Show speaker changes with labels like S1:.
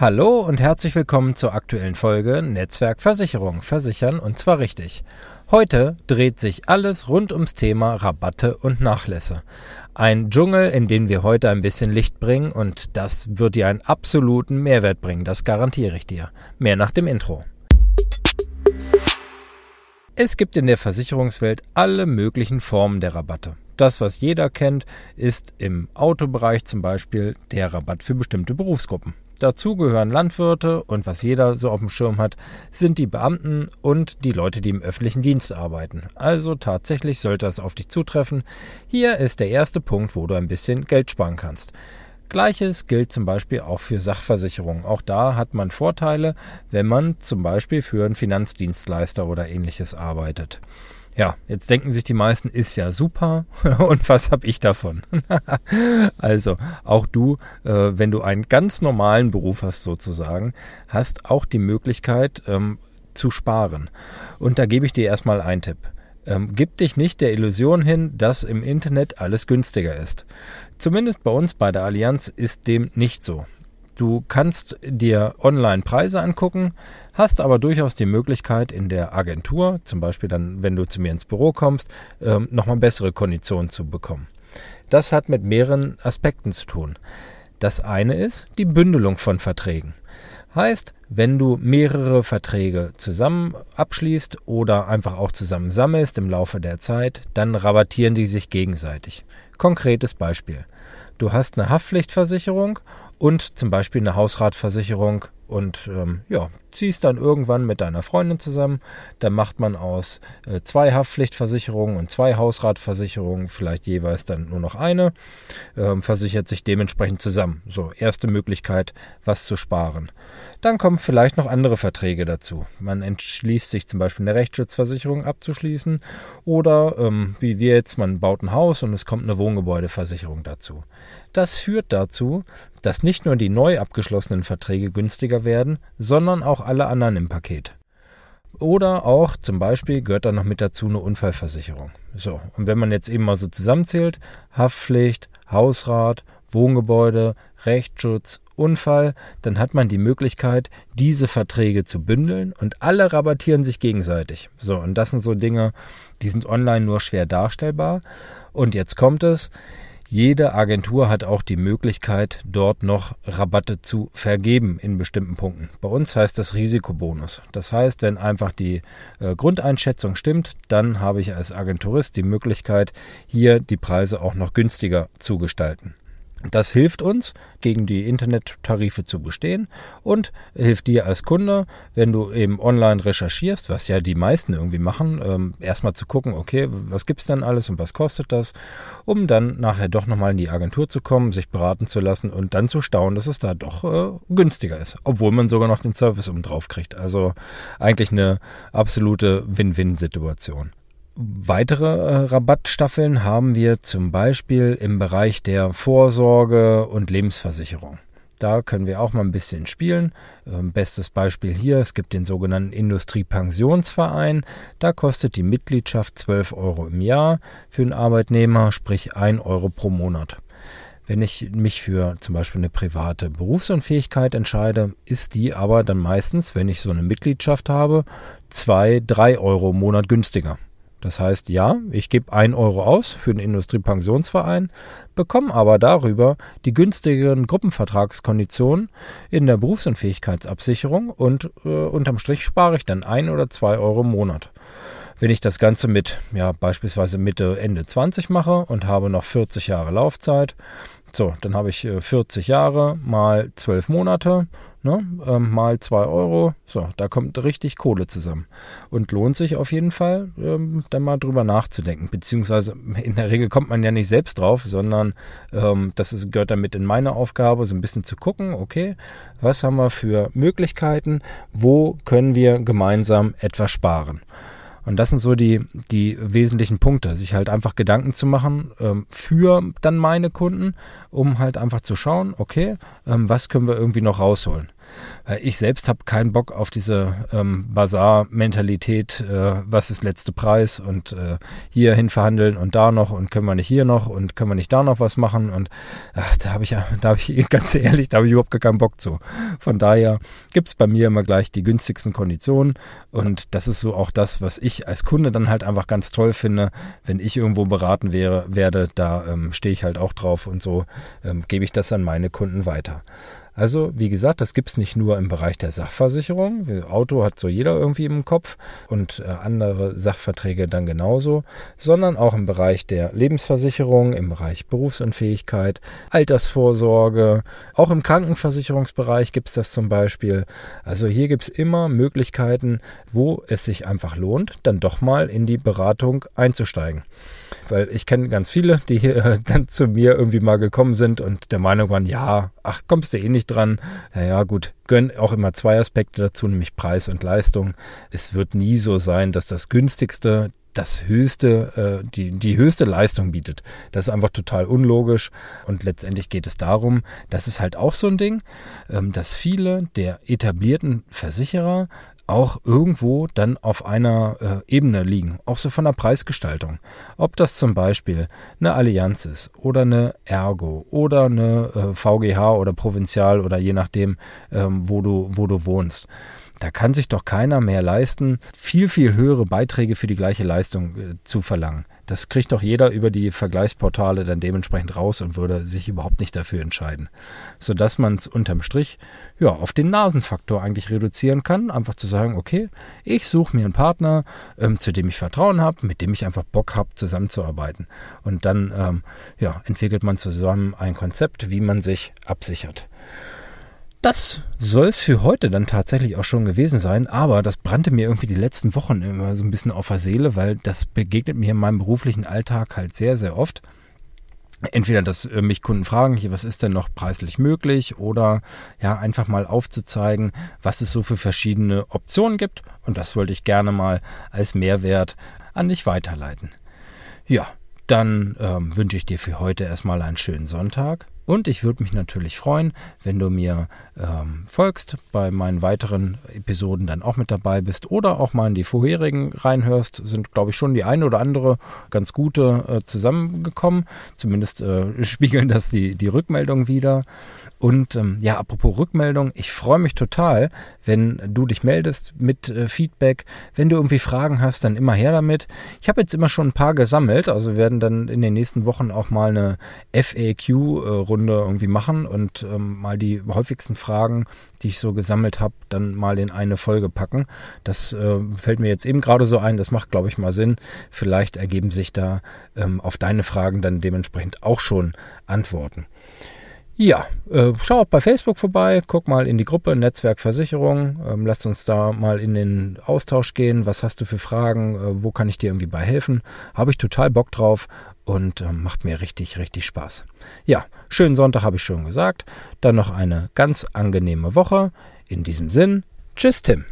S1: Hallo und herzlich willkommen zur aktuellen Folge Netzwerkversicherung. Versichern und zwar richtig. Heute dreht sich alles rund ums Thema Rabatte und Nachlässe. Ein Dschungel, in den wir heute ein bisschen Licht bringen und das wird dir einen absoluten Mehrwert bringen, das garantiere ich dir. Mehr nach dem Intro. Es gibt in der Versicherungswelt alle möglichen Formen der Rabatte. Das, was jeder kennt, ist im Autobereich zum Beispiel der Rabatt für bestimmte Berufsgruppen. Dazu gehören Landwirte und was jeder so auf dem Schirm hat, sind die Beamten und die Leute, die im öffentlichen Dienst arbeiten. Also tatsächlich sollte das auf dich zutreffen. Hier ist der erste Punkt, wo du ein bisschen Geld sparen kannst. Gleiches gilt zum Beispiel auch für Sachversicherungen. Auch da hat man Vorteile, wenn man zum Beispiel für einen Finanzdienstleister oder ähnliches arbeitet. Ja, jetzt denken sich die meisten, ist ja super. Und was habe ich davon? also, auch du, äh, wenn du einen ganz normalen Beruf hast sozusagen, hast auch die Möglichkeit ähm, zu sparen. Und da gebe ich dir erstmal einen Tipp. Ähm, gib dich nicht der Illusion hin, dass im Internet alles günstiger ist. Zumindest bei uns bei der Allianz ist dem nicht so. Du kannst dir online Preise angucken, hast aber durchaus die Möglichkeit in der Agentur, zum Beispiel dann, wenn du zu mir ins Büro kommst, ähm, nochmal bessere Konditionen zu bekommen. Das hat mit mehreren Aspekten zu tun. Das eine ist die Bündelung von Verträgen. Heißt, wenn du mehrere Verträge zusammen abschließt oder einfach auch zusammen sammelst im Laufe der Zeit, dann rabattieren die sich gegenseitig. Konkretes Beispiel. Du hast eine Haftpflichtversicherung und zum Beispiel eine Hausratversicherung und ähm, ja, ziehst dann irgendwann mit deiner Freundin zusammen. Dann macht man aus äh, zwei Haftpflichtversicherungen und zwei Hausratversicherungen vielleicht jeweils dann nur noch eine, ähm, versichert sich dementsprechend zusammen. So, erste Möglichkeit, was zu sparen. Dann kommen vielleicht noch andere Verträge dazu. Man entschließt sich zum Beispiel eine Rechtsschutzversicherung abzuschließen oder ähm, wie wir jetzt, man baut ein Haus und es kommt eine Wohngebäudeversicherung dazu. Das führt dazu, dass nicht nur die neu abgeschlossenen Verträge günstiger werden, sondern auch alle anderen im Paket. Oder auch zum Beispiel gehört da noch mit dazu eine Unfallversicherung. So, und wenn man jetzt eben mal so zusammenzählt, Haftpflicht, Hausrat, Wohngebäude, Rechtsschutz, Unfall, dann hat man die Möglichkeit, diese Verträge zu bündeln und alle rabattieren sich gegenseitig. So, und das sind so Dinge, die sind online nur schwer darstellbar. Und jetzt kommt es, jede Agentur hat auch die Möglichkeit, dort noch Rabatte zu vergeben in bestimmten Punkten. Bei uns heißt das Risikobonus. Das heißt, wenn einfach die äh, Grundeinschätzung stimmt, dann habe ich als Agenturist die Möglichkeit, hier die Preise auch noch günstiger zu gestalten. Das hilft uns, gegen die Internettarife zu bestehen und hilft dir als Kunde, wenn du eben online recherchierst, was ja die meisten irgendwie machen, ähm, erstmal zu gucken, okay, was gibt's denn alles und was kostet das, um dann nachher doch nochmal in die Agentur zu kommen, sich beraten zu lassen und dann zu staunen, dass es da doch äh, günstiger ist, obwohl man sogar noch den Service um drauf kriegt. Also eigentlich eine absolute Win-Win-Situation. Weitere äh, Rabattstaffeln haben wir zum Beispiel im Bereich der Vorsorge und Lebensversicherung. Da können wir auch mal ein bisschen spielen. Ähm, bestes Beispiel hier, es gibt den sogenannten Industriepensionsverein. Da kostet die Mitgliedschaft 12 Euro im Jahr für einen Arbeitnehmer, sprich 1 Euro pro Monat. Wenn ich mich für zum Beispiel eine private Berufsunfähigkeit entscheide, ist die aber dann meistens, wenn ich so eine Mitgliedschaft habe, 2, 3 Euro im Monat günstiger. Das heißt, ja, ich gebe 1 Euro aus für den Industriepensionsverein, bekomme aber darüber die günstigeren Gruppenvertragskonditionen in der Berufsunfähigkeitsabsicherung und äh, unterm Strich spare ich dann 1 oder 2 Euro im Monat. Wenn ich das Ganze mit, ja, beispielsweise Mitte, Ende 20 mache und habe noch 40 Jahre Laufzeit, so, dann habe ich 40 äh, Jahre mal 12 Monate, ne, ähm, mal 2 Euro. So, da kommt richtig Kohle zusammen. Und lohnt sich auf jeden Fall, ähm, dann mal drüber nachzudenken. Beziehungsweise in der Regel kommt man ja nicht selbst drauf, sondern ähm, das ist, gehört damit in meine Aufgabe, so ein bisschen zu gucken, okay, was haben wir für Möglichkeiten, wo können wir gemeinsam etwas sparen. Und das sind so die, die wesentlichen Punkte, sich halt einfach Gedanken zu machen ähm, für dann meine Kunden, um halt einfach zu schauen, okay, ähm, was können wir irgendwie noch rausholen. Ich selbst habe keinen Bock auf diese ähm, Bazar-Mentalität, äh, was ist letzte Preis und äh, hier hin verhandeln und da noch und können wir nicht hier noch und können wir nicht da noch was machen und ach, da habe ich ja, da habe ich ganz ehrlich, da habe ich überhaupt keinen Bock zu. Von daher gibt's bei mir immer gleich die günstigsten Konditionen und das ist so auch das, was ich als Kunde dann halt einfach ganz toll finde, wenn ich irgendwo beraten wäre, werde, da ähm, stehe ich halt auch drauf und so ähm, gebe ich das an meine Kunden weiter. Also, wie gesagt, das gibt es nicht nur im Bereich der Sachversicherung. Auto hat so jeder irgendwie im Kopf und äh, andere Sachverträge dann genauso, sondern auch im Bereich der Lebensversicherung, im Bereich Berufsunfähigkeit, Altersvorsorge, auch im Krankenversicherungsbereich gibt es das zum Beispiel. Also hier gibt es immer Möglichkeiten, wo es sich einfach lohnt, dann doch mal in die Beratung einzusteigen. Weil ich kenne ganz viele, die äh, dann zu mir irgendwie mal gekommen sind und der Meinung waren, ja, ach, kommst du eh nicht dran. Ja, ja, gut, gönnen auch immer zwei Aspekte dazu, nämlich Preis und Leistung. Es wird nie so sein, dass das günstigste das höchste, äh, die, die höchste Leistung bietet. Das ist einfach total unlogisch. Und letztendlich geht es darum, das ist halt auch so ein Ding, ähm, dass viele der etablierten Versicherer auch irgendwo dann auf einer äh, Ebene liegen, auch so von der Preisgestaltung. Ob das zum Beispiel eine Allianz ist oder eine Ergo oder eine äh, VGH oder Provinzial oder je nachdem, ähm, wo, du, wo du wohnst. Da kann sich doch keiner mehr leisten, viel, viel höhere Beiträge für die gleiche Leistung äh, zu verlangen. Das kriegt doch jeder über die Vergleichsportale dann dementsprechend raus und würde sich überhaupt nicht dafür entscheiden. Sodass man es unterm Strich ja, auf den Nasenfaktor eigentlich reduzieren kann. Einfach zu sagen, okay, ich suche mir einen Partner, ähm, zu dem ich Vertrauen habe, mit dem ich einfach Bock habe, zusammenzuarbeiten. Und dann ähm, ja, entwickelt man zusammen ein Konzept, wie man sich absichert. Das soll es für heute dann tatsächlich auch schon gewesen sein, aber das brannte mir irgendwie die letzten Wochen immer so ein bisschen auf der Seele, weil das begegnet mir in meinem beruflichen Alltag halt sehr, sehr oft. Entweder, dass äh, mich Kunden fragen, hier, was ist denn noch preislich möglich oder ja, einfach mal aufzuzeigen, was es so für verschiedene Optionen gibt und das wollte ich gerne mal als Mehrwert an dich weiterleiten. Ja, dann ähm, wünsche ich dir für heute erstmal einen schönen Sonntag und ich würde mich natürlich freuen, wenn du mir ähm, folgst, bei meinen weiteren Episoden dann auch mit dabei bist oder auch mal in die vorherigen reinhörst. Sind, glaube ich, schon die eine oder andere ganz gute äh, zusammengekommen. Zumindest äh, spiegeln das die, die Rückmeldung wieder. Und ähm, ja, apropos Rückmeldung, ich freue mich total, wenn du dich meldest mit äh, Feedback. Wenn du irgendwie Fragen hast, dann immer her damit. Ich habe jetzt immer schon ein paar gesammelt, also werden dann in den nächsten Wochen auch mal eine FAQ-Runde Runde irgendwie machen und ähm, mal die häufigsten Fragen, die ich so gesammelt habe, dann mal in eine Folge packen. Das äh, fällt mir jetzt eben gerade so ein. Das macht, glaube ich, mal Sinn. Vielleicht ergeben sich da ähm, auf deine Fragen dann dementsprechend auch schon Antworten. Ja, äh, schau auch bei Facebook vorbei, guck mal in die Gruppe Netzwerk Versicherung, ähm, lasst uns da mal in den Austausch gehen. Was hast du für Fragen? Äh, wo kann ich dir irgendwie bei helfen? Habe ich total Bock drauf und äh, macht mir richtig, richtig Spaß. Ja, schönen Sonntag habe ich schon gesagt. Dann noch eine ganz angenehme Woche. In diesem Sinn, tschüss Tim.